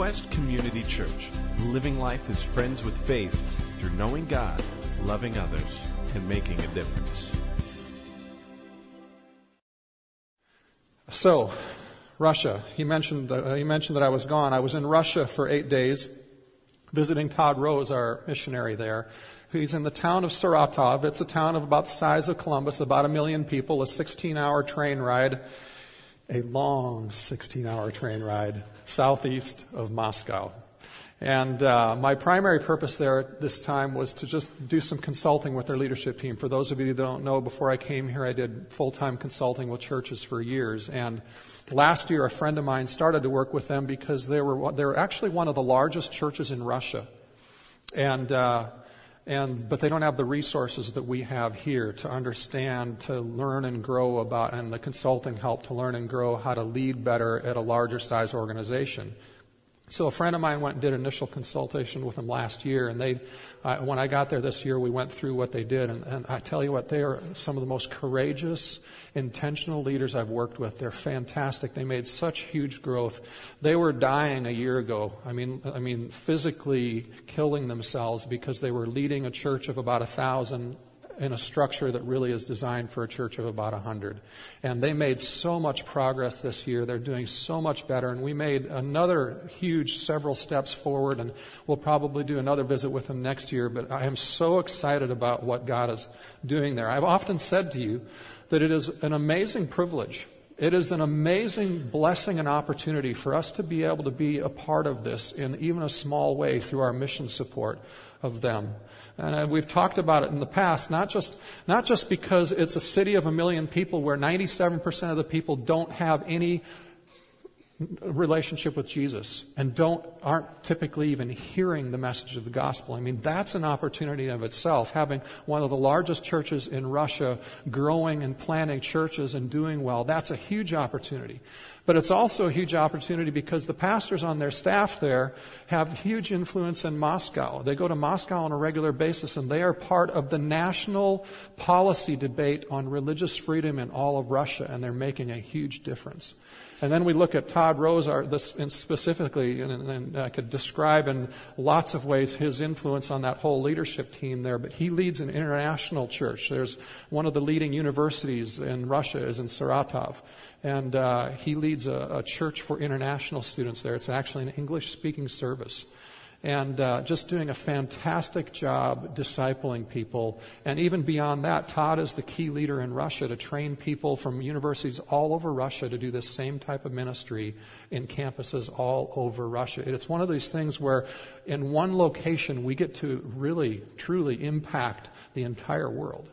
Quest Community Church, living life as friends with faith through knowing God, loving others, and making a difference. So, Russia. He mentioned that, uh, he mentioned that I was gone. I was in Russia for eight days, visiting Todd Rose, our missionary there. He's in the town of Saratov. It's a town of about the size of Columbus, about a million people, a 16-hour train ride, a long 16-hour train ride southeast of Moscow. And uh, my primary purpose there at this time was to just do some consulting with their leadership team. For those of you that don't know, before I came here, I did full-time consulting with churches for years. And last year, a friend of mine started to work with them because they were they were actually one of the largest churches in Russia, and. Uh, and but they don't have the resources that we have here to understand to learn and grow about and the consulting help to learn and grow how to lead better at a larger size organization so a friend of mine went and did initial consultation with them last year, and they, uh, when I got there this year, we went through what they did, and, and I tell you what, they are some of the most courageous, intentional leaders I've worked with. They're fantastic. They made such huge growth. They were dying a year ago. I mean, I mean, physically killing themselves because they were leading a church of about a thousand in a structure that really is designed for a church of about 100. And they made so much progress this year. They're doing so much better. And we made another huge several steps forward and we'll probably do another visit with them next year. But I am so excited about what God is doing there. I've often said to you that it is an amazing privilege it is an amazing blessing and opportunity for us to be able to be a part of this in even a small way through our mission support of them. And uh, we've talked about it in the past, not just, not just because it's a city of a million people where 97% of the people don't have any relationship with Jesus and don't, aren't typically even hearing the message of the gospel. I mean, that's an opportunity of itself. Having one of the largest churches in Russia growing and planting churches and doing well, that's a huge opportunity. But it's also a huge opportunity because the pastors on their staff there have huge influence in Moscow. They go to Moscow on a regular basis and they are part of the national policy debate on religious freedom in all of Russia and they're making a huge difference. And then we look at Todd Rose our, this, and specifically, and, and, I could describe in lots of ways his influence on that whole leadership team there, but he leads an international church. There's one of the leading universities in Russia is in Saratov. And uh, he leads a, a church for international students there. It's actually an English speaking service and uh, just doing a fantastic job discipling people. And even beyond that, Todd is the key leader in Russia to train people from universities all over Russia to do this same type of ministry in campuses all over Russia. It's one of these things where in one location we get to really, truly impact the entire world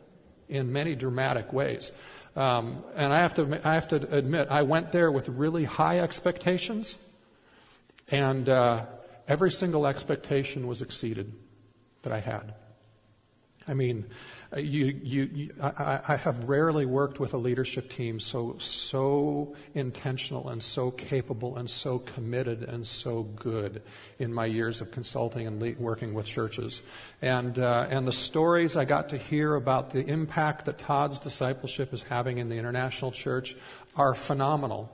in many dramatic ways. Um, and I have to, I have to admit, I went there with really high expectations, and uh, every single expectation was exceeded that I had. I mean, you, you, you, I, I, have rarely worked with a leadership team so so intentional and so capable and so committed and so good in my years of consulting and le- working with churches. And uh, and the stories I got to hear about the impact that Todd's discipleship is having in the international church are phenomenal.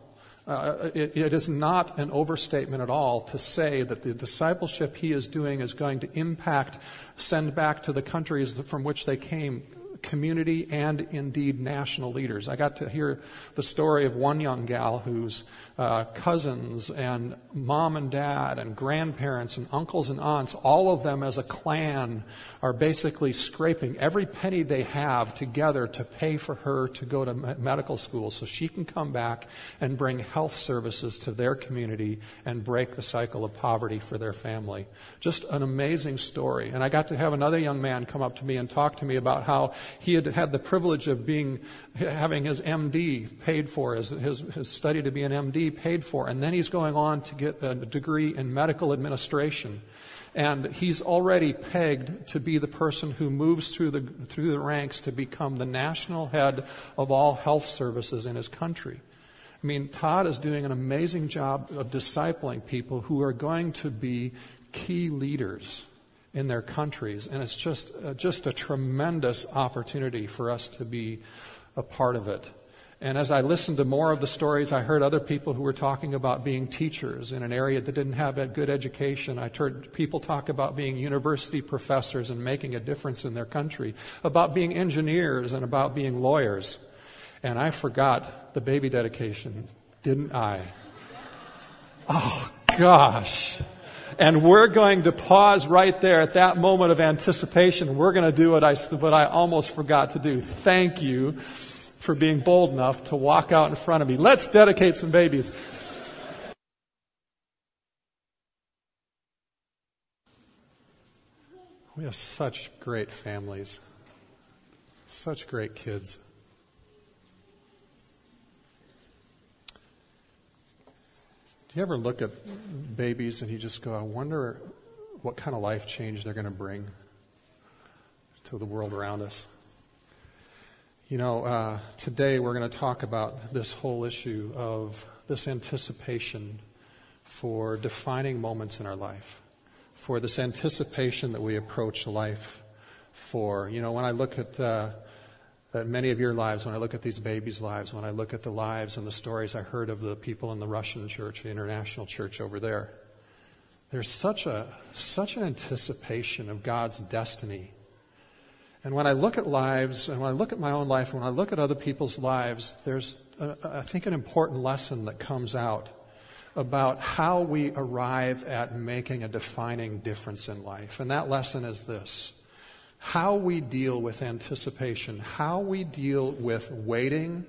Uh, it, it is not an overstatement at all to say that the discipleship he is doing is going to impact, send back to the countries from which they came community and indeed national leaders. I got to hear the story of one young gal whose uh, cousins and mom and dad and grandparents and uncles and aunts, all of them as a clan, are basically scraping every penny they have together to pay for her to go to medical school so she can come back and bring health services to their community and break the cycle of poverty for their family. Just an amazing story. And I got to have another young man come up to me and talk to me about how he had had the privilege of being, having his MD paid for, his, his, his study to be an MD paid for, and then he's going on to get a degree in medical administration. And he's already pegged to be the person who moves through the, through the ranks to become the national head of all health services in his country. I mean, Todd is doing an amazing job of discipling people who are going to be key leaders in their countries. And it's just, uh, just a tremendous opportunity for us to be a part of it. And as I listened to more of the stories, I heard other people who were talking about being teachers in an area that didn't have a good education. I heard people talk about being university professors and making a difference in their country, about being engineers and about being lawyers. And I forgot the baby dedication, didn't I? Oh, gosh. And we're going to pause right there at that moment of anticipation. We're going to do what I, what I almost forgot to do. Thank you for being bold enough to walk out in front of me. Let's dedicate some babies. We have such great families, such great kids. Do you ever look at babies and you just go, I wonder what kind of life change they're going to bring to the world around us? You know, uh, today we're going to talk about this whole issue of this anticipation for defining moments in our life, for this anticipation that we approach life for. You know, when I look at, uh, at many of your lives, when I look at these babies' lives, when I look at the lives and the stories I heard of the people in the Russian church, the international church over there, there's such a such an anticipation of God's destiny and when I look at lives, and when I look at my own life, and when I look at other people's lives, there's, a, I think, an important lesson that comes out about how we arrive at making a defining difference in life. And that lesson is this how we deal with anticipation, how we deal with waiting,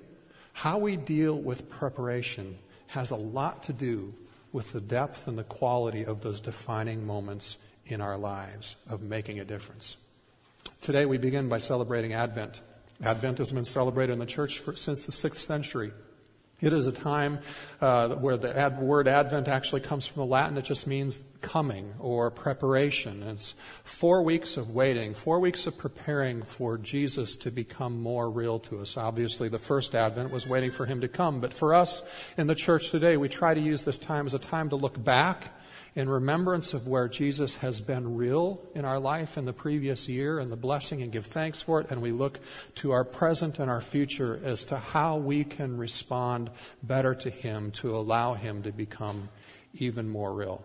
how we deal with preparation has a lot to do with the depth and the quality of those defining moments in our lives of making a difference. Today we begin by celebrating Advent. Advent has been celebrated in the church for, since the sixth century. It is a time uh, where the ad- word Advent actually comes from the Latin. It just means coming or preparation. And it's four weeks of waiting, four weeks of preparing for Jesus to become more real to us. Obviously, the first Advent was waiting for him to come. But for us in the church today, we try to use this time as a time to look back in remembrance of where Jesus has been real in our life in the previous year and the blessing and give thanks for it. And we look to our present and our future as to how we can respond better to Him to allow Him to become even more real.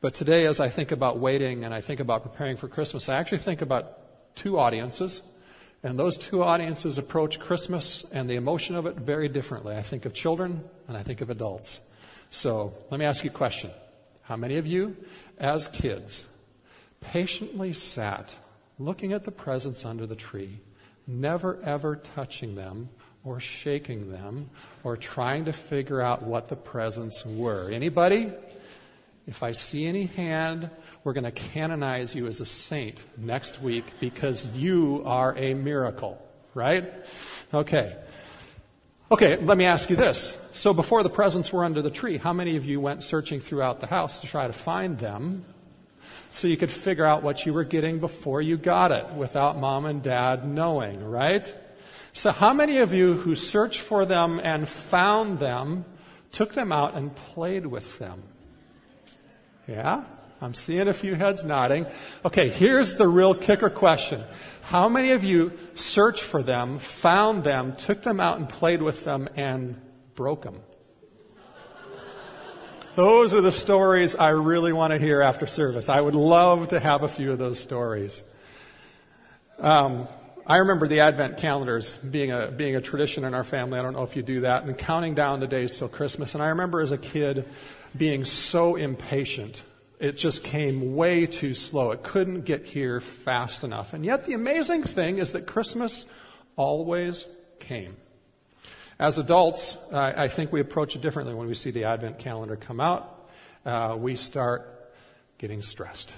But today, as I think about waiting and I think about preparing for Christmas, I actually think about two audiences. And those two audiences approach Christmas and the emotion of it very differently. I think of children and I think of adults. So let me ask you a question. How many of you, as kids, patiently sat looking at the presents under the tree, never ever touching them or shaking them or trying to figure out what the presents were? Anybody? If I see any hand, we're going to canonize you as a saint next week because you are a miracle, right? Okay. Okay, let me ask you this. So before the presents were under the tree, how many of you went searching throughout the house to try to find them so you could figure out what you were getting before you got it without mom and dad knowing, right? So how many of you who searched for them and found them took them out and played with them? Yeah? I'm seeing a few heads nodding. Okay, here's the real kicker question. How many of you searched for them, found them, took them out and played with them and broke them? Those are the stories I really want to hear after service. I would love to have a few of those stories. Um, I remember the Advent calendars being a being a tradition in our family. I don't know if you do that, and counting down the days till Christmas. And I remember as a kid being so impatient it just came way too slow. It couldn't get here fast enough. And yet the amazing thing is that Christmas always came. As adults, I, think we approach it differently when we see the Advent calendar come out. Uh, we start getting stressed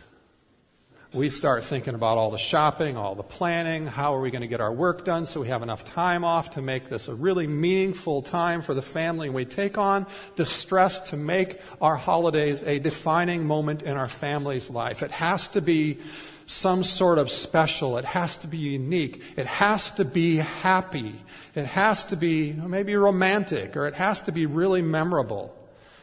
we start thinking about all the shopping, all the planning, how are we going to get our work done so we have enough time off to make this a really meaningful time for the family. And we take on the stress to make our holidays a defining moment in our family's life. It has to be some sort of special. It has to be unique. It has to be happy. It has to be maybe romantic or it has to be really memorable.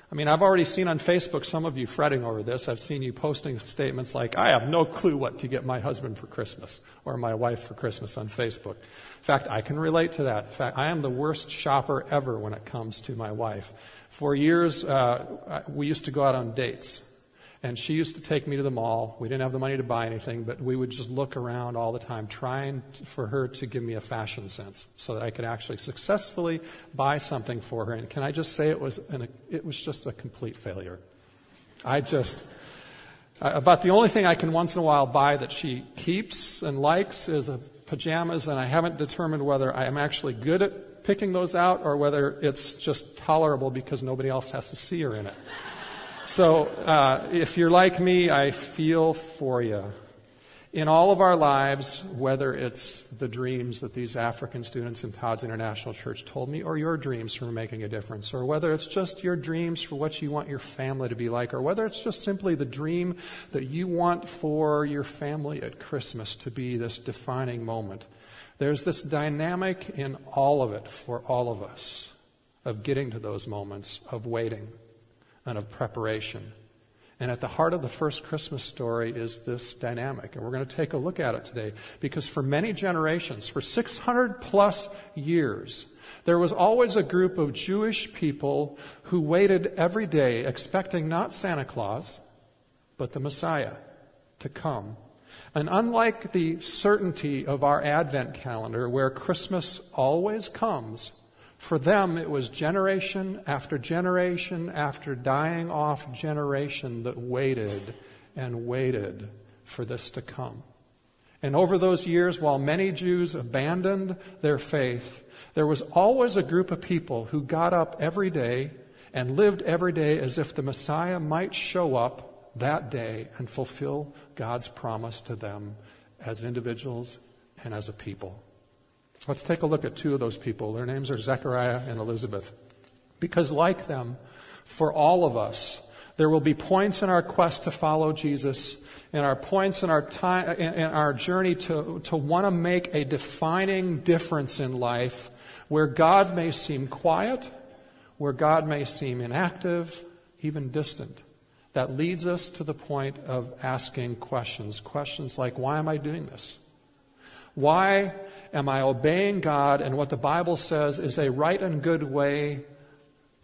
I mean, I've already seen on Facebook some of you fretting over this. I've seen you posting statements like, I have no clue what to get my husband for Christmas or my wife for Christmas on Facebook. In fact, I can relate to that. In fact, I am the worst shopper ever when it comes to my wife. For years, uh, we used to go out on dates. And she used to take me to the mall. We didn't have the money to buy anything, but we would just look around all the time trying to, for her to give me a fashion sense so that I could actually successfully buy something for her. And can I just say it was, an, it was just a complete failure. I just, about the only thing I can once in a while buy that she keeps and likes is pajamas, and I haven't determined whether I am actually good at picking those out or whether it's just tolerable because nobody else has to see her in it. So, uh, if you're like me, I feel for you. In all of our lives, whether it's the dreams that these African students in Todd's International Church told me, or your dreams for making a difference, or whether it's just your dreams for what you want your family to be like, or whether it's just simply the dream that you want for your family at Christmas to be this defining moment, there's this dynamic in all of it for all of us of getting to those moments of waiting and of preparation. And at the heart of the first Christmas story is this dynamic. And we're going to take a look at it today because for many generations, for 600 plus years, there was always a group of Jewish people who waited every day expecting not Santa Claus, but the Messiah to come. And unlike the certainty of our Advent calendar, where Christmas always comes, for them, it was generation after generation after dying off generation that waited and waited for this to come. And over those years, while many Jews abandoned their faith, there was always a group of people who got up every day and lived every day as if the Messiah might show up that day and fulfill God's promise to them as individuals and as a people. Let's take a look at two of those people. Their names are Zechariah and Elizabeth. Because like them, for all of us, there will be points in our quest to follow Jesus and our points in our time, in our journey to, to want to make a defining difference in life where God may seem quiet, where God may seem inactive, even distant. That leads us to the point of asking questions. Questions like, why am I doing this? Why am I obeying God and what the Bible says is a right and good way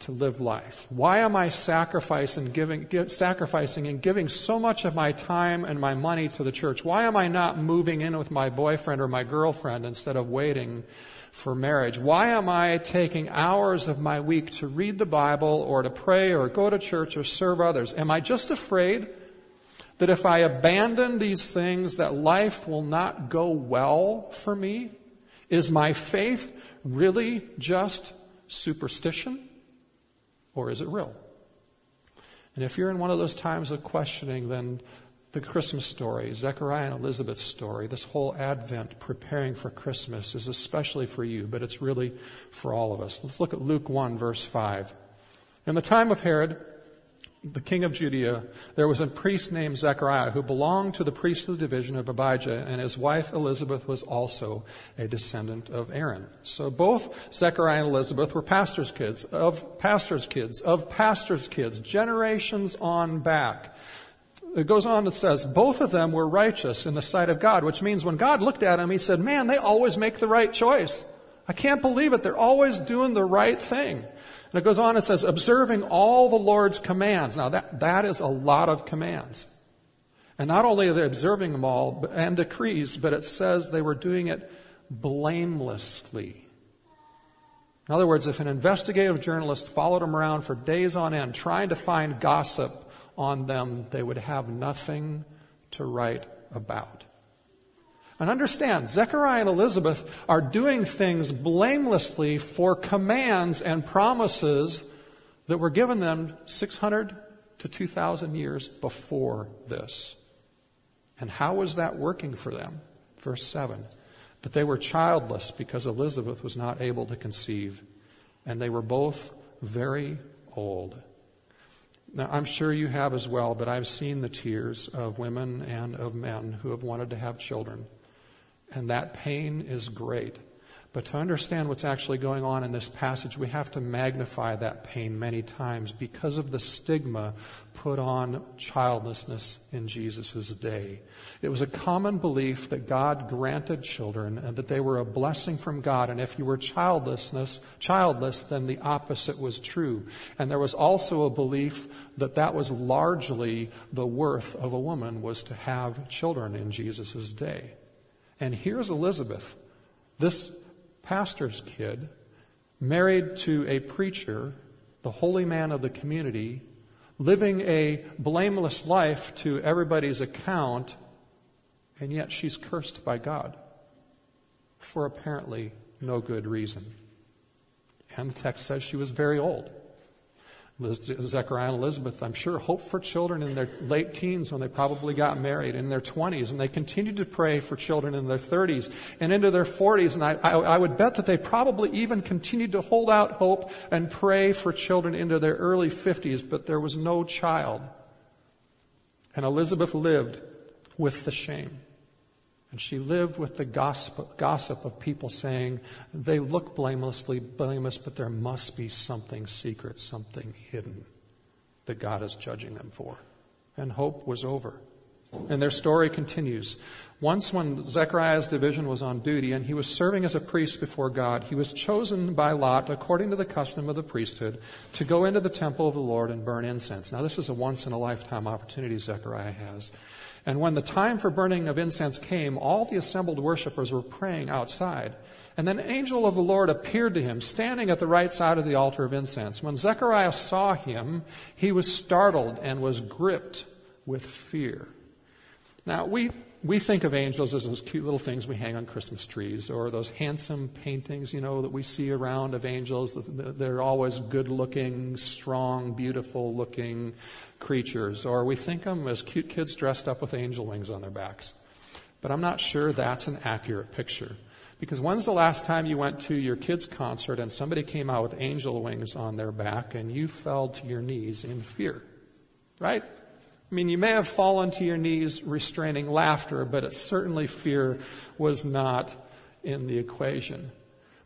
to live life? Why am I sacrificing, giving, give, sacrificing and giving so much of my time and my money to the church? Why am I not moving in with my boyfriend or my girlfriend instead of waiting for marriage? Why am I taking hours of my week to read the Bible or to pray or go to church or serve others? Am I just afraid that if I abandon these things that life will not go well for me? Is my faith really just superstition? Or is it real? And if you're in one of those times of questioning, then the Christmas story, Zechariah and Elizabeth's story, this whole Advent preparing for Christmas is especially for you, but it's really for all of us. Let's look at Luke 1 verse 5. In the time of Herod, the king of Judea, there was a priest named Zechariah who belonged to the priestly division of Abijah, and his wife Elizabeth was also a descendant of Aaron. So both Zechariah and Elizabeth were pastors' kids, of pastors' kids, of pastors' kids, generations on back. It goes on and says, both of them were righteous in the sight of God, which means when God looked at them, he said, man, they always make the right choice. I can't believe it. They're always doing the right thing. And it goes on and says, observing all the Lord's commands. Now that, that is a lot of commands. And not only are they observing them all and decrees, but it says they were doing it blamelessly. In other words, if an investigative journalist followed them around for days on end trying to find gossip on them, they would have nothing to write about. And understand, Zechariah and Elizabeth are doing things blamelessly for commands and promises that were given them 600 to 2,000 years before this. And how was that working for them? Verse 7. But they were childless because Elizabeth was not able to conceive, and they were both very old. Now, I'm sure you have as well, but I've seen the tears of women and of men who have wanted to have children and that pain is great. But to understand what's actually going on in this passage, we have to magnify that pain many times because of the stigma put on childlessness in Jesus' day. It was a common belief that God granted children and that they were a blessing from God. And if you were childlessness, childless, then the opposite was true. And there was also a belief that that was largely the worth of a woman was to have children in Jesus' day. And here's Elizabeth. This pastor's kid, married to a preacher, the holy man of the community, living a blameless life to everybody's account, and yet she's cursed by God for apparently no good reason. And the text says she was very old. Zechariah and Elizabeth, I'm sure, hoped for children in their late teens when they probably got married, in their 20s, and they continued to pray for children in their 30s and into their 40s. And I, I, I would bet that they probably even continued to hold out hope and pray for children into their early 50s, but there was no child. And Elizabeth lived with the shame. And she lived with the gossip, gossip, of people saying, they look blamelessly blameless, but there must be something secret, something hidden that God is judging them for. And hope was over. And their story continues. Once when Zechariah's division was on duty and he was serving as a priest before God, he was chosen by Lot, according to the custom of the priesthood, to go into the temple of the Lord and burn incense. Now this is a once in a lifetime opportunity Zechariah has. And when the time for burning of incense came, all the assembled worshippers were praying outside. And then an angel of the Lord appeared to him, standing at the right side of the altar of incense. When Zechariah saw him, he was startled and was gripped with fear. Now, we we think of angels as those cute little things we hang on Christmas trees or those handsome paintings, you know, that we see around of angels. They're always good looking, strong, beautiful looking creatures. Or we think of them as cute kids dressed up with angel wings on their backs. But I'm not sure that's an accurate picture. Because when's the last time you went to your kid's concert and somebody came out with angel wings on their back and you fell to your knees in fear? Right? I mean, you may have fallen to your knees restraining laughter, but it certainly fear was not in the equation.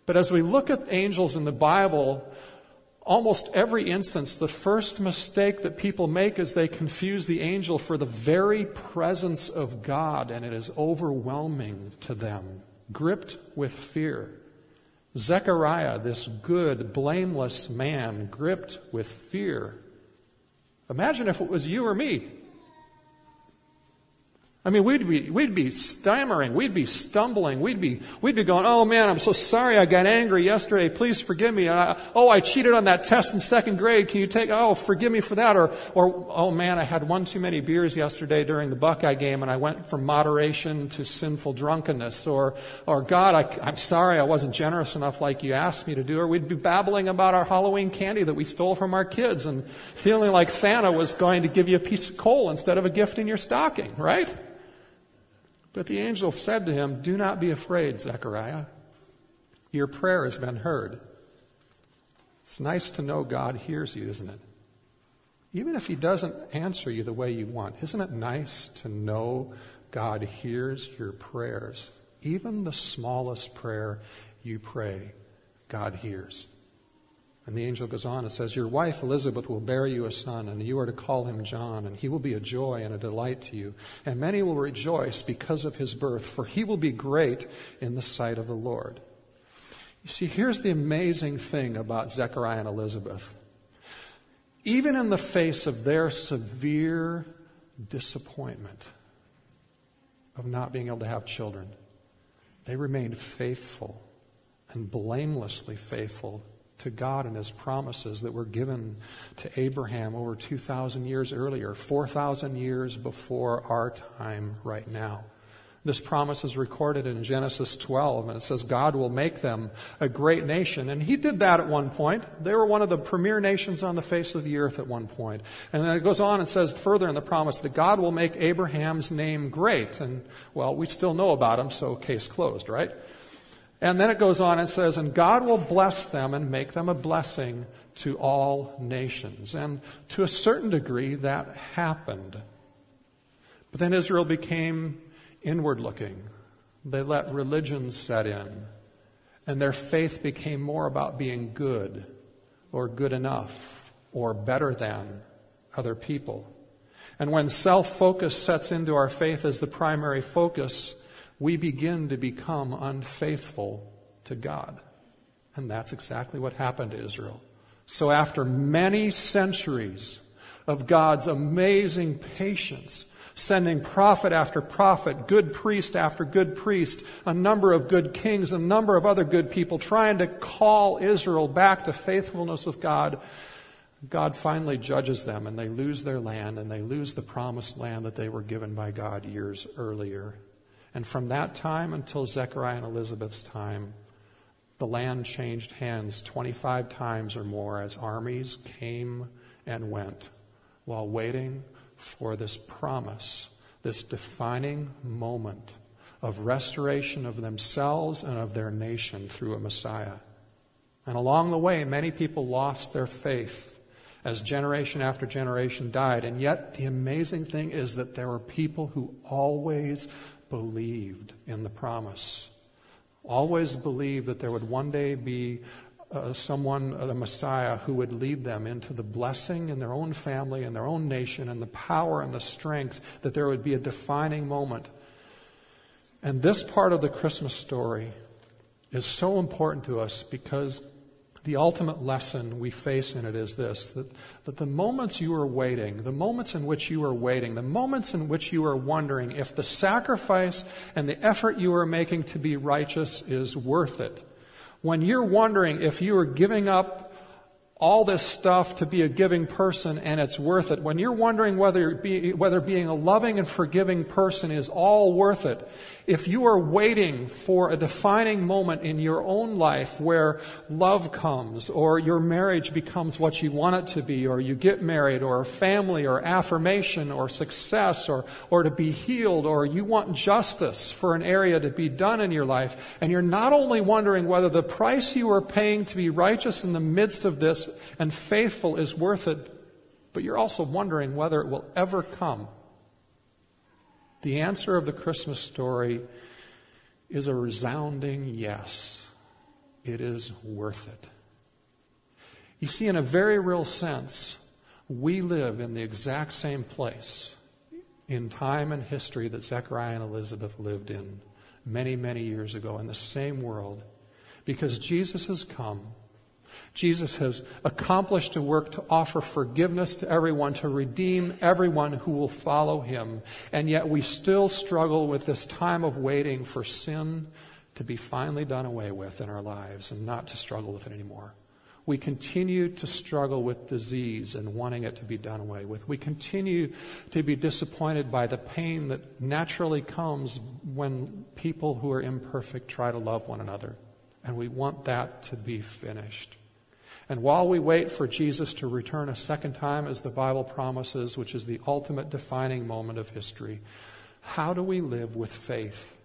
But as we look at angels in the Bible, almost every instance, the first mistake that people make is they confuse the angel for the very presence of God, and it is overwhelming to them, gripped with fear. Zechariah, this good, blameless man, gripped with fear. Imagine if it was you or me. I mean, we'd be, we'd be stammering, we'd be stumbling, we'd be, we'd be going, oh man, I'm so sorry I got angry yesterday, please forgive me. I, oh, I cheated on that test in second grade, can you take, oh, forgive me for that. Or, or, oh man, I had one too many beers yesterday during the Buckeye game and I went from moderation to sinful drunkenness. Or, or God, I, I'm sorry I wasn't generous enough like you asked me to do. Or we'd be babbling about our Halloween candy that we stole from our kids and feeling like Santa was going to give you a piece of coal instead of a gift in your stocking, right? But the angel said to him, Do not be afraid, Zechariah. Your prayer has been heard. It's nice to know God hears you, isn't it? Even if He doesn't answer you the way you want, isn't it nice to know God hears your prayers? Even the smallest prayer you pray, God hears. And the angel goes on and says, Your wife Elizabeth will bear you a son, and you are to call him John, and he will be a joy and a delight to you. And many will rejoice because of his birth, for he will be great in the sight of the Lord. You see, here's the amazing thing about Zechariah and Elizabeth. Even in the face of their severe disappointment of not being able to have children, they remained faithful and blamelessly faithful to God and His promises that were given to Abraham over 2,000 years earlier, 4,000 years before our time right now. This promise is recorded in Genesis 12, and it says God will make them a great nation. And He did that at one point. They were one of the premier nations on the face of the earth at one point. And then it goes on and says further in the promise that God will make Abraham's name great. And, well, we still know about him, so case closed, right? And then it goes on and says, and God will bless them and make them a blessing to all nations. And to a certain degree, that happened. But then Israel became inward looking. They let religion set in. And their faith became more about being good or good enough or better than other people. And when self-focus sets into our faith as the primary focus, we begin to become unfaithful to God. And that's exactly what happened to Israel. So after many centuries of God's amazing patience, sending prophet after prophet, good priest after good priest, a number of good kings, a number of other good people trying to call Israel back to faithfulness with God, God finally judges them and they lose their land and they lose the promised land that they were given by God years earlier. And from that time until Zechariah and Elizabeth's time, the land changed hands 25 times or more as armies came and went while waiting for this promise, this defining moment of restoration of themselves and of their nation through a Messiah. And along the way, many people lost their faith as generation after generation died. And yet, the amazing thing is that there were people who always believed in the promise, always believed that there would one day be uh, someone, uh, the Messiah, who would lead them into the blessing in their own family and their own nation and the power and the strength, that there would be a defining moment. And this part of the Christmas story is so important to us because the ultimate lesson we face in it is this that, that the moments you are waiting, the moments in which you are waiting, the moments in which you are wondering if the sacrifice and the effort you are making to be righteous is worth it, when you're wondering if you are giving up all this stuff to be a giving person and it's worth it. When you're wondering whether, be, whether being a loving and forgiving person is all worth it, if you are waiting for a defining moment in your own life where love comes or your marriage becomes what you want it to be or you get married or a family or affirmation or success or, or to be healed or you want justice for an area to be done in your life and you're not only wondering whether the price you are paying to be righteous in the midst of this and faithful is worth it, but you're also wondering whether it will ever come. The answer of the Christmas story is a resounding yes. It is worth it. You see, in a very real sense, we live in the exact same place in time and history that Zechariah and Elizabeth lived in many, many years ago in the same world because Jesus has come Jesus has accomplished a work to offer forgiveness to everyone, to redeem everyone who will follow him. And yet we still struggle with this time of waiting for sin to be finally done away with in our lives and not to struggle with it anymore. We continue to struggle with disease and wanting it to be done away with. We continue to be disappointed by the pain that naturally comes when people who are imperfect try to love one another. And we want that to be finished. And while we wait for Jesus to return a second time, as the Bible promises, which is the ultimate defining moment of history, how do we live with faith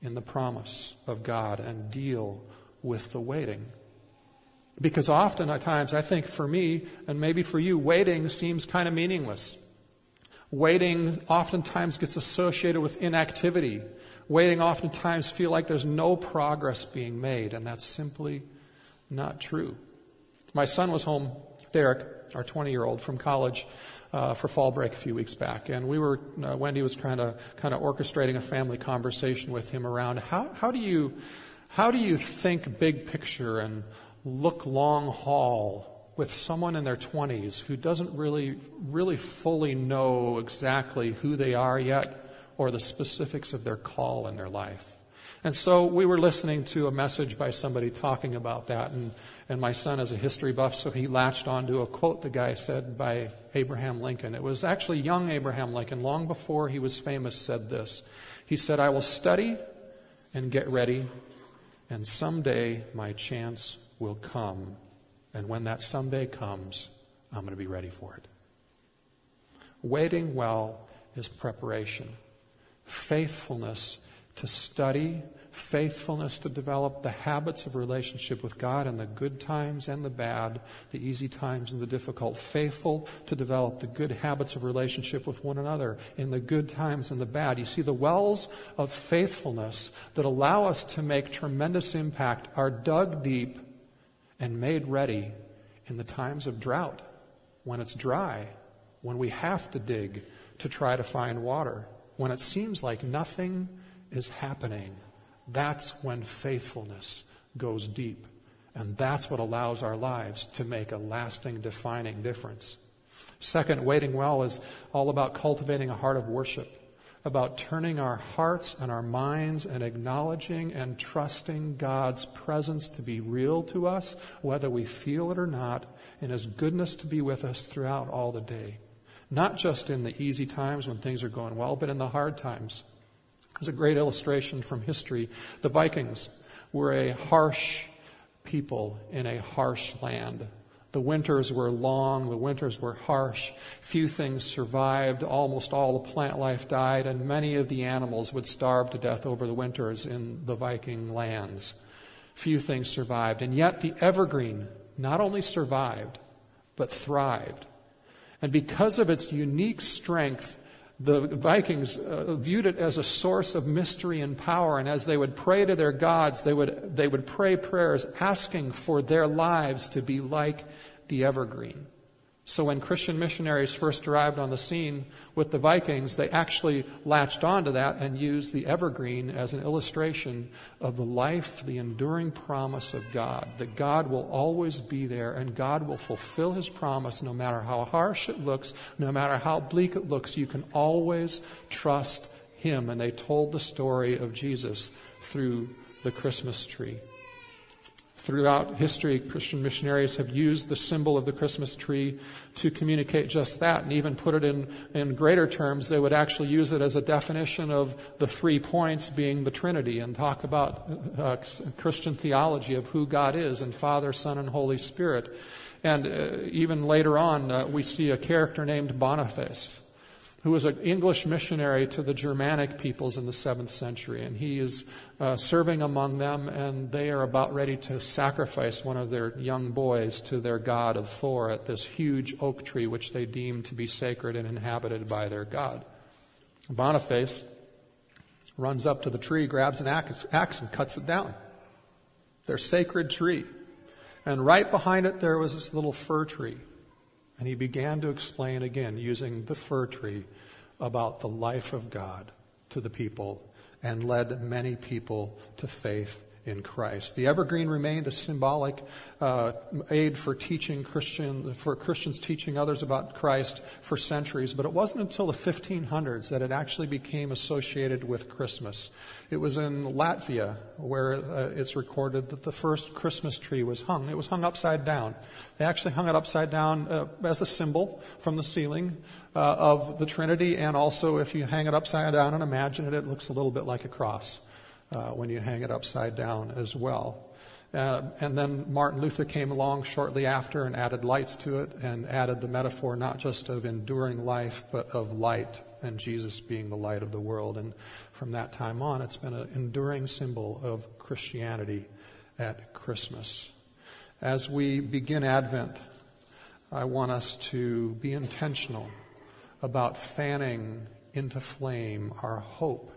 in the promise of God and deal with the waiting? Because often at times, I think for me, and maybe for you, waiting seems kind of meaningless. Waiting oftentimes gets associated with inactivity. Waiting oftentimes feel like there's no progress being made, and that's simply not true. My son was home, Derek, our 20 year old from college, uh, for fall break a few weeks back, and we were uh, Wendy was kind of kind of orchestrating a family conversation with him around how how do you how do you think big picture and look long haul with someone in their 20s who doesn't really really fully know exactly who they are yet or the specifics of their call in their life. And so we were listening to a message by somebody talking about that, and, and my son is a history buff, so he latched onto a quote the guy said by Abraham Lincoln. It was actually young Abraham Lincoln, long before he was famous, said this. He said, I will study and get ready, and someday my chance will come. And when that someday comes, I'm going to be ready for it. Waiting well is preparation. Faithfulness to study, faithfulness to develop the habits of relationship with God in the good times and the bad, the easy times and the difficult. Faithful to develop the good habits of relationship with one another in the good times and the bad. You see, the wells of faithfulness that allow us to make tremendous impact are dug deep and made ready in the times of drought, when it's dry, when we have to dig to try to find water, when it seems like nothing is happening. That's when faithfulness goes deep. And that's what allows our lives to make a lasting, defining difference. Second, waiting well is all about cultivating a heart of worship, about turning our hearts and our minds and acknowledging and trusting God's presence to be real to us, whether we feel it or not, and His goodness to be with us throughout all the day. Not just in the easy times when things are going well, but in the hard times. There's a great illustration from history. The Vikings were a harsh people in a harsh land. The winters were long, the winters were harsh. Few things survived, almost all the plant life died, and many of the animals would starve to death over the winters in the Viking lands. Few things survived, and yet the evergreen not only survived, but thrived. And because of its unique strength, the Vikings uh, viewed it as a source of mystery and power. And as they would pray to their gods, they would, they would pray prayers asking for their lives to be like the evergreen. So when Christian missionaries first arrived on the scene with the Vikings, they actually latched onto that and used the evergreen as an illustration of the life, the enduring promise of God. That God will always be there and God will fulfill His promise no matter how harsh it looks, no matter how bleak it looks. You can always trust Him. And they told the story of Jesus through the Christmas tree. Throughout history, Christian missionaries have used the symbol of the Christmas tree to communicate just that, and even put it in, in greater terms. They would actually use it as a definition of the three points being the Trinity and talk about uh, Christian theology of who God is and Father, Son, and Holy Spirit. And uh, even later on, uh, we see a character named Boniface who was an English missionary to the Germanic peoples in the seventh century. And he is uh, serving among them, and they are about ready to sacrifice one of their young boys to their god of Thor at this huge oak tree, which they deem to be sacred and inhabited by their god. Boniface runs up to the tree, grabs an axe, axe and cuts it down. Their sacred tree. And right behind it, there was this little fir tree. And he began to explain again, using the fir tree, about the life of God to the people and led many people to faith in Christ. The evergreen remained a symbolic uh, aid for teaching Christian, for Christians teaching others about Christ for centuries, but it wasn't until the 1500s that it actually became associated with Christmas. It was in Latvia where uh, it's recorded that the first Christmas tree was hung. It was hung upside down. They actually hung it upside down uh, as a symbol from the ceiling uh, of the Trinity, and also if you hang it upside down and imagine it, it looks a little bit like a cross uh, when you hang it upside down as well. Uh, and then Martin Luther came along shortly after and added lights to it and added the metaphor not just of enduring life, but of light and Jesus being the light of the world. And from that time on, it's been an enduring symbol of Christianity at Christmas. As we begin Advent, I want us to be intentional about fanning into flame our hope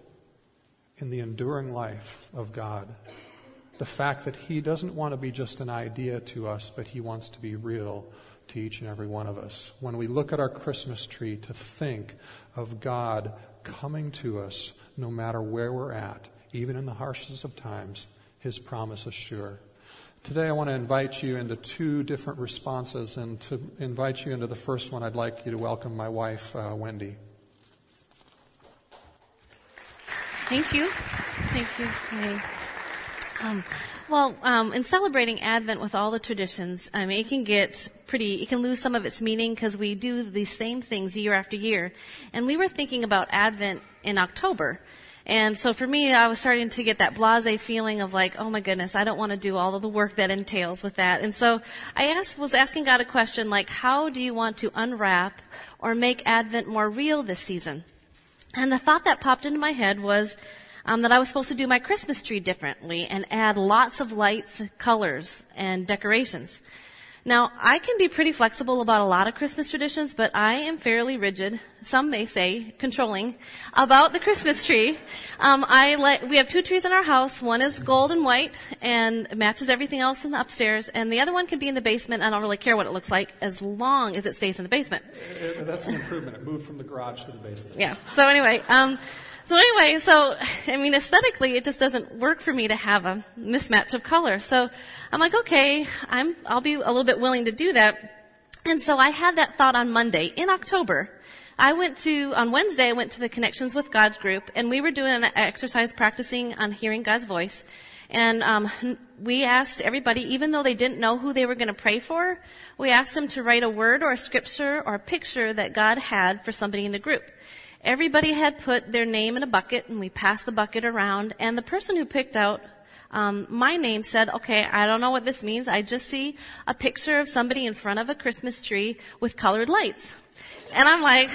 in the enduring life of God. The fact that He doesn't want to be just an idea to us, but He wants to be real to each and every one of us. When we look at our Christmas tree, to think of God coming to us no matter where we're at, even in the harshest of times, His promise is sure. Today I want to invite you into two different responses, and to invite you into the first one, I'd like you to welcome my wife, uh, Wendy. Thank you. Thank you. Um, well, um, in celebrating Advent with all the traditions, I mean, it can get pretty, it can lose some of its meaning because we do these same things year after year. And we were thinking about Advent in October. And so for me, I was starting to get that blase feeling of like, oh my goodness, I don't want to do all of the work that entails with that. And so I asked, was asking God a question like, how do you want to unwrap or make Advent more real this season? And the thought that popped into my head was, um, that I was supposed to do my Christmas tree differently and add lots of lights, colors, and decorations. Now, I can be pretty flexible about a lot of Christmas traditions, but I am fairly rigid, some may say controlling, about the Christmas tree. Um, I let, we have two trees in our house. One is gold and white and matches everything else in the upstairs, and the other one can be in the basement. I don't really care what it looks like as long as it stays in the basement. Uh, that's an improvement. It moved from the garage to the basement. Yeah. So anyway, um, so anyway, so, I mean, aesthetically, it just doesn't work for me to have a mismatch of color. So I'm like, okay, I'm, I'll be a little bit willing to do that. And so I had that thought on Monday in October. I went to, on Wednesday, I went to the Connections with God group and we were doing an exercise practicing on hearing God's voice. And um, we asked everybody, even though they didn't know who they were going to pray for, we asked them to write a word or a scripture or a picture that God had for somebody in the group. Everybody had put their name in a bucket and we passed the bucket around and the person who picked out um, my name said, okay, I don't know what this means. I just see a picture of somebody in front of a Christmas tree with colored lights. And I'm like,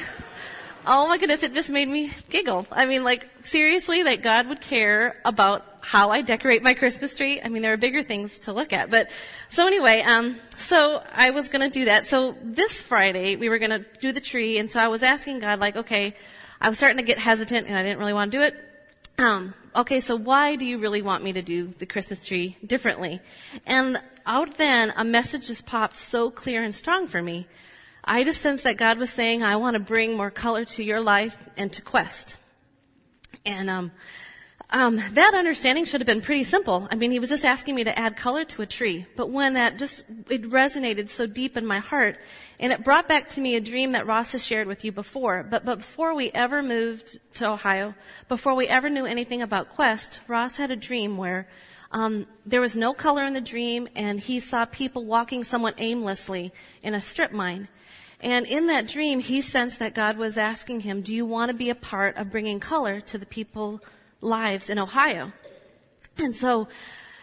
oh my goodness, it just made me giggle. I mean, like, seriously, that God would care about how I decorate my Christmas tree. I mean, there are bigger things to look at. But, so anyway, um, so I was gonna do that. So this Friday, we were gonna do the tree, and so I was asking God, like, okay, I was starting to get hesitant and I didn't really want to do it. Um, okay, so why do you really want me to do the Christmas tree differently? And out then, a message just popped so clear and strong for me. I just sensed that God was saying, I want to bring more color to your life and to Quest. And, um, um, that understanding should have been pretty simple. I mean, he was just asking me to add color to a tree. But when that just, it resonated so deep in my heart, and it brought back to me a dream that Ross has shared with you before. But, but before we ever moved to Ohio, before we ever knew anything about Quest, Ross had a dream where um, there was no color in the dream, and he saw people walking somewhat aimlessly in a strip mine. And in that dream, he sensed that God was asking him, do you want to be a part of bringing color to the people lives in Ohio. And so,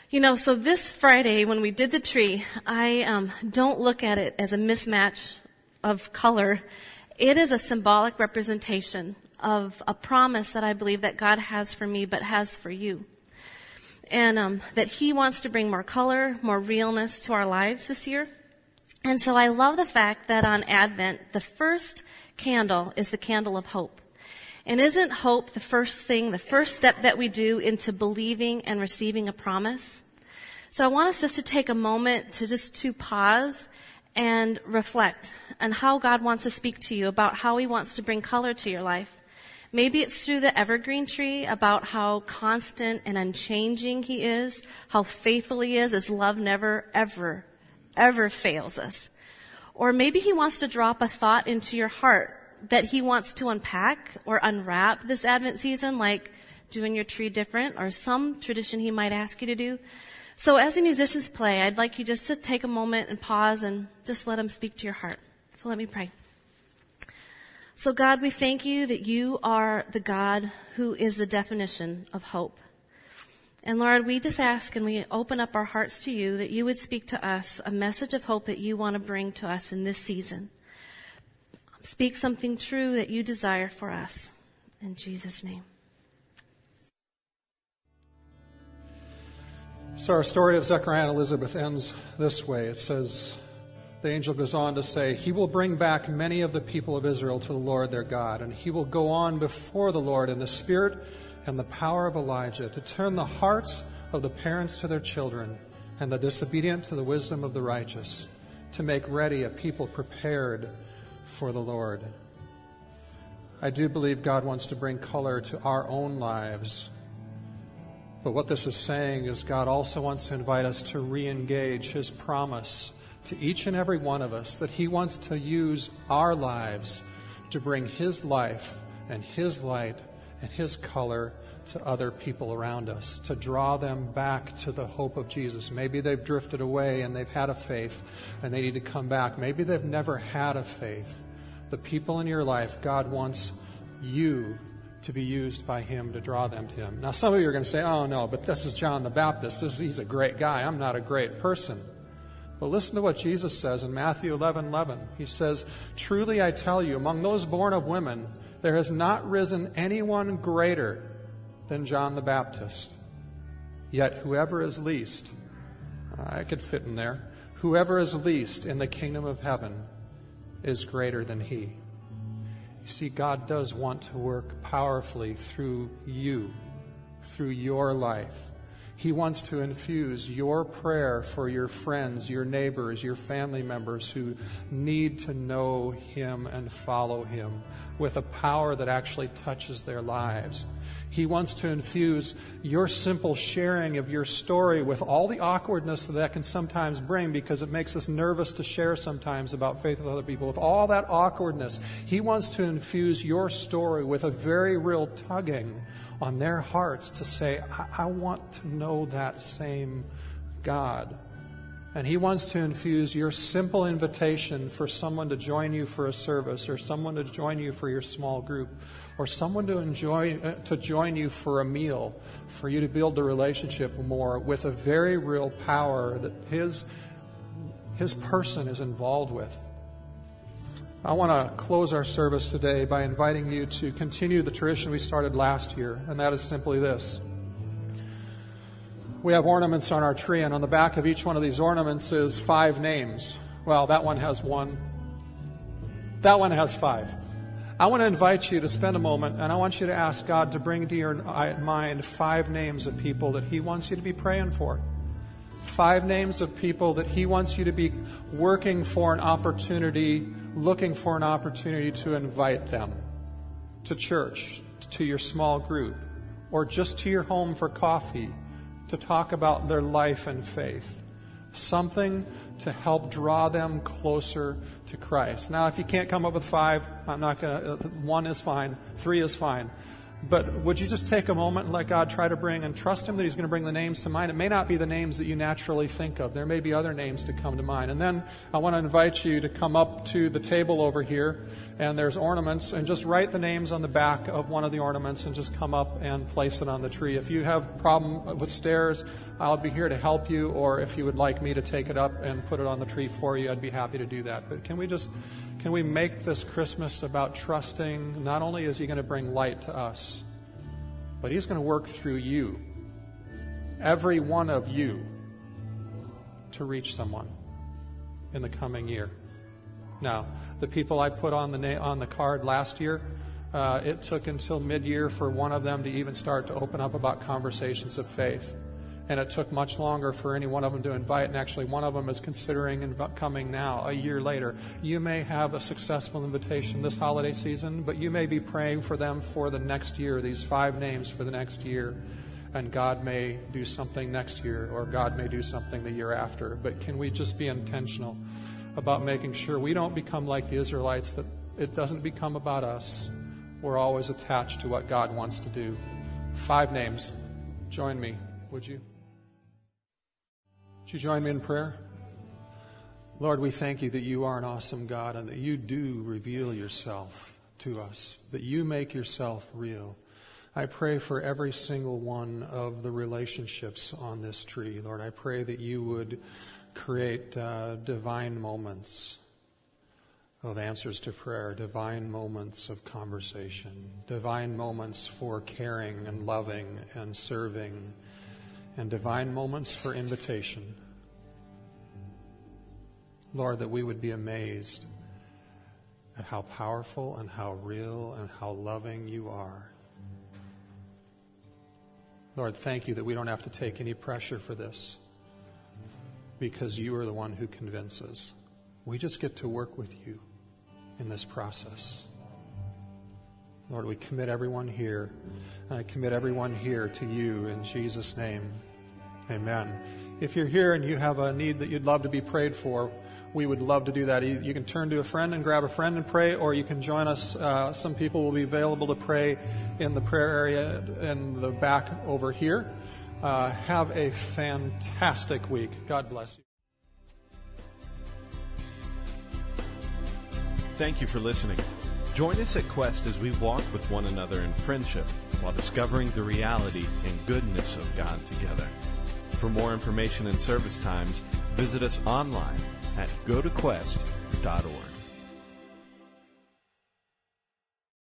you know, so this Friday when we did the tree, I um, don't look at it as a mismatch of color. It is a symbolic representation of a promise that I believe that God has for me, but has for you. And um, that He wants to bring more color, more realness to our lives this year. And so I love the fact that on Advent, the first candle is the candle of hope. And isn't hope the first thing, the first step that we do into believing and receiving a promise? So I want us just to take a moment to just to pause and reflect on how God wants to speak to you about how He wants to bring color to your life. Maybe it's through the evergreen tree about how constant and unchanging He is, how faithful He is, His love never, ever, ever fails us. Or maybe He wants to drop a thought into your heart that he wants to unpack or unwrap this Advent season, like doing your tree different or some tradition he might ask you to do. So as the musicians play, I'd like you just to take a moment and pause and just let him speak to your heart. So let me pray. So God, we thank you that you are the God who is the definition of hope. And Lord, we just ask and we open up our hearts to you that you would speak to us a message of hope that you want to bring to us in this season. Speak something true that you desire for us. In Jesus' name. So our story of Zechariah and Elizabeth ends this way. It says, the angel goes on to say, He will bring back many of the people of Israel to the Lord their God, and he will go on before the Lord in the spirit and the power of Elijah to turn the hearts of the parents to their children and the disobedient to the wisdom of the righteous, to make ready a people prepared for the Lord. I do believe God wants to bring color to our own lives. But what this is saying is God also wants to invite us to re engage His promise to each and every one of us that He wants to use our lives to bring His life and His light and His color to other people around us, to draw them back to the hope of Jesus. Maybe they've drifted away and they've had a faith and they need to come back. Maybe they've never had a faith. The people in your life, God wants you to be used by Him to draw them to Him. Now, some of you are going to say, oh no, but this is John the Baptist. This, he's a great guy. I'm not a great person. But listen to what Jesus says in Matthew 11 11. He says, Truly I tell you, among those born of women, there has not risen anyone greater than John the Baptist. Yet whoever is least, I could fit in there, whoever is least in the kingdom of heaven is greater than he. You see, God does want to work powerfully through you, through your life. He wants to infuse your prayer for your friends, your neighbors, your family members who need to know Him and follow Him with a power that actually touches their lives. He wants to infuse your simple sharing of your story with all the awkwardness that that can sometimes bring because it makes us nervous to share sometimes about faith with other people. With all that awkwardness, He wants to infuse your story with a very real tugging on their hearts to say, I, I want to know that same God. And He wants to infuse your simple invitation for someone to join you for a service or someone to join you for your small group or someone to enjoy, uh, to join you for a meal, for you to build the relationship more with a very real power that His, His person is involved with. I want to close our service today by inviting you to continue the tradition we started last year, and that is simply this. We have ornaments on our tree, and on the back of each one of these ornaments is five names. Well, that one has one. That one has five. I want to invite you to spend a moment, and I want you to ask God to bring to your mind five names of people that He wants you to be praying for five names of people that He wants you to be working for an opportunity, looking for an opportunity to invite them to church, to your small group, or just to your home for coffee to talk about their life and faith. Something to help draw them closer to Christ. Now, if you can't come up with five, I'm not going to, uh, one is fine, three is fine. But would you just take a moment and let God try to bring and trust Him that He's going to bring the names to mind? It may not be the names that you naturally think of. There may be other names to come to mind. And then I want to invite you to come up to the table over here, and there's ornaments, and just write the names on the back of one of the ornaments and just come up and place it on the tree. If you have a problem with stairs, I'll be here to help you, or if you would like me to take it up and put it on the tree for you, I'd be happy to do that. But can we just can we make this Christmas about trusting not only is He going to bring light to us, but He's going to work through you, every one of you, to reach someone in the coming year. Now, the people I put on the na- on the card last year, uh, it took until mid-year for one of them to even start to open up about conversations of faith and it took much longer for any one of them to invite, and actually one of them is considering coming now, a year later. You may have a successful invitation this holiday season, but you may be praying for them for the next year, these five names for the next year, and God may do something next year, or God may do something the year after. But can we just be intentional about making sure we don't become like the Israelites, that it doesn't become about us? We're always attached to what God wants to do. Five names. Join me, would you? Would you join me in prayer? Lord, we thank you that you are an awesome God and that you do reveal yourself to us, that you make yourself real. I pray for every single one of the relationships on this tree. Lord, I pray that you would create uh, divine moments of answers to prayer, divine moments of conversation, divine moments for caring and loving and serving and divine moments for invitation. Lord, that we would be amazed at how powerful and how real and how loving you are. Lord, thank you that we don't have to take any pressure for this because you are the one who convinces. We just get to work with you in this process. Lord, we commit everyone here. And I commit everyone here to you in Jesus' name. Amen. If you're here and you have a need that you'd love to be prayed for, we would love to do that. You can turn to a friend and grab a friend and pray, or you can join us. Uh, some people will be available to pray in the prayer area in the back over here. Uh, have a fantastic week. God bless you. Thank you for listening. Join us at Quest as we walk with one another in friendship while discovering the reality and goodness of God together. For more information and service times, visit us online at gotoquest.org.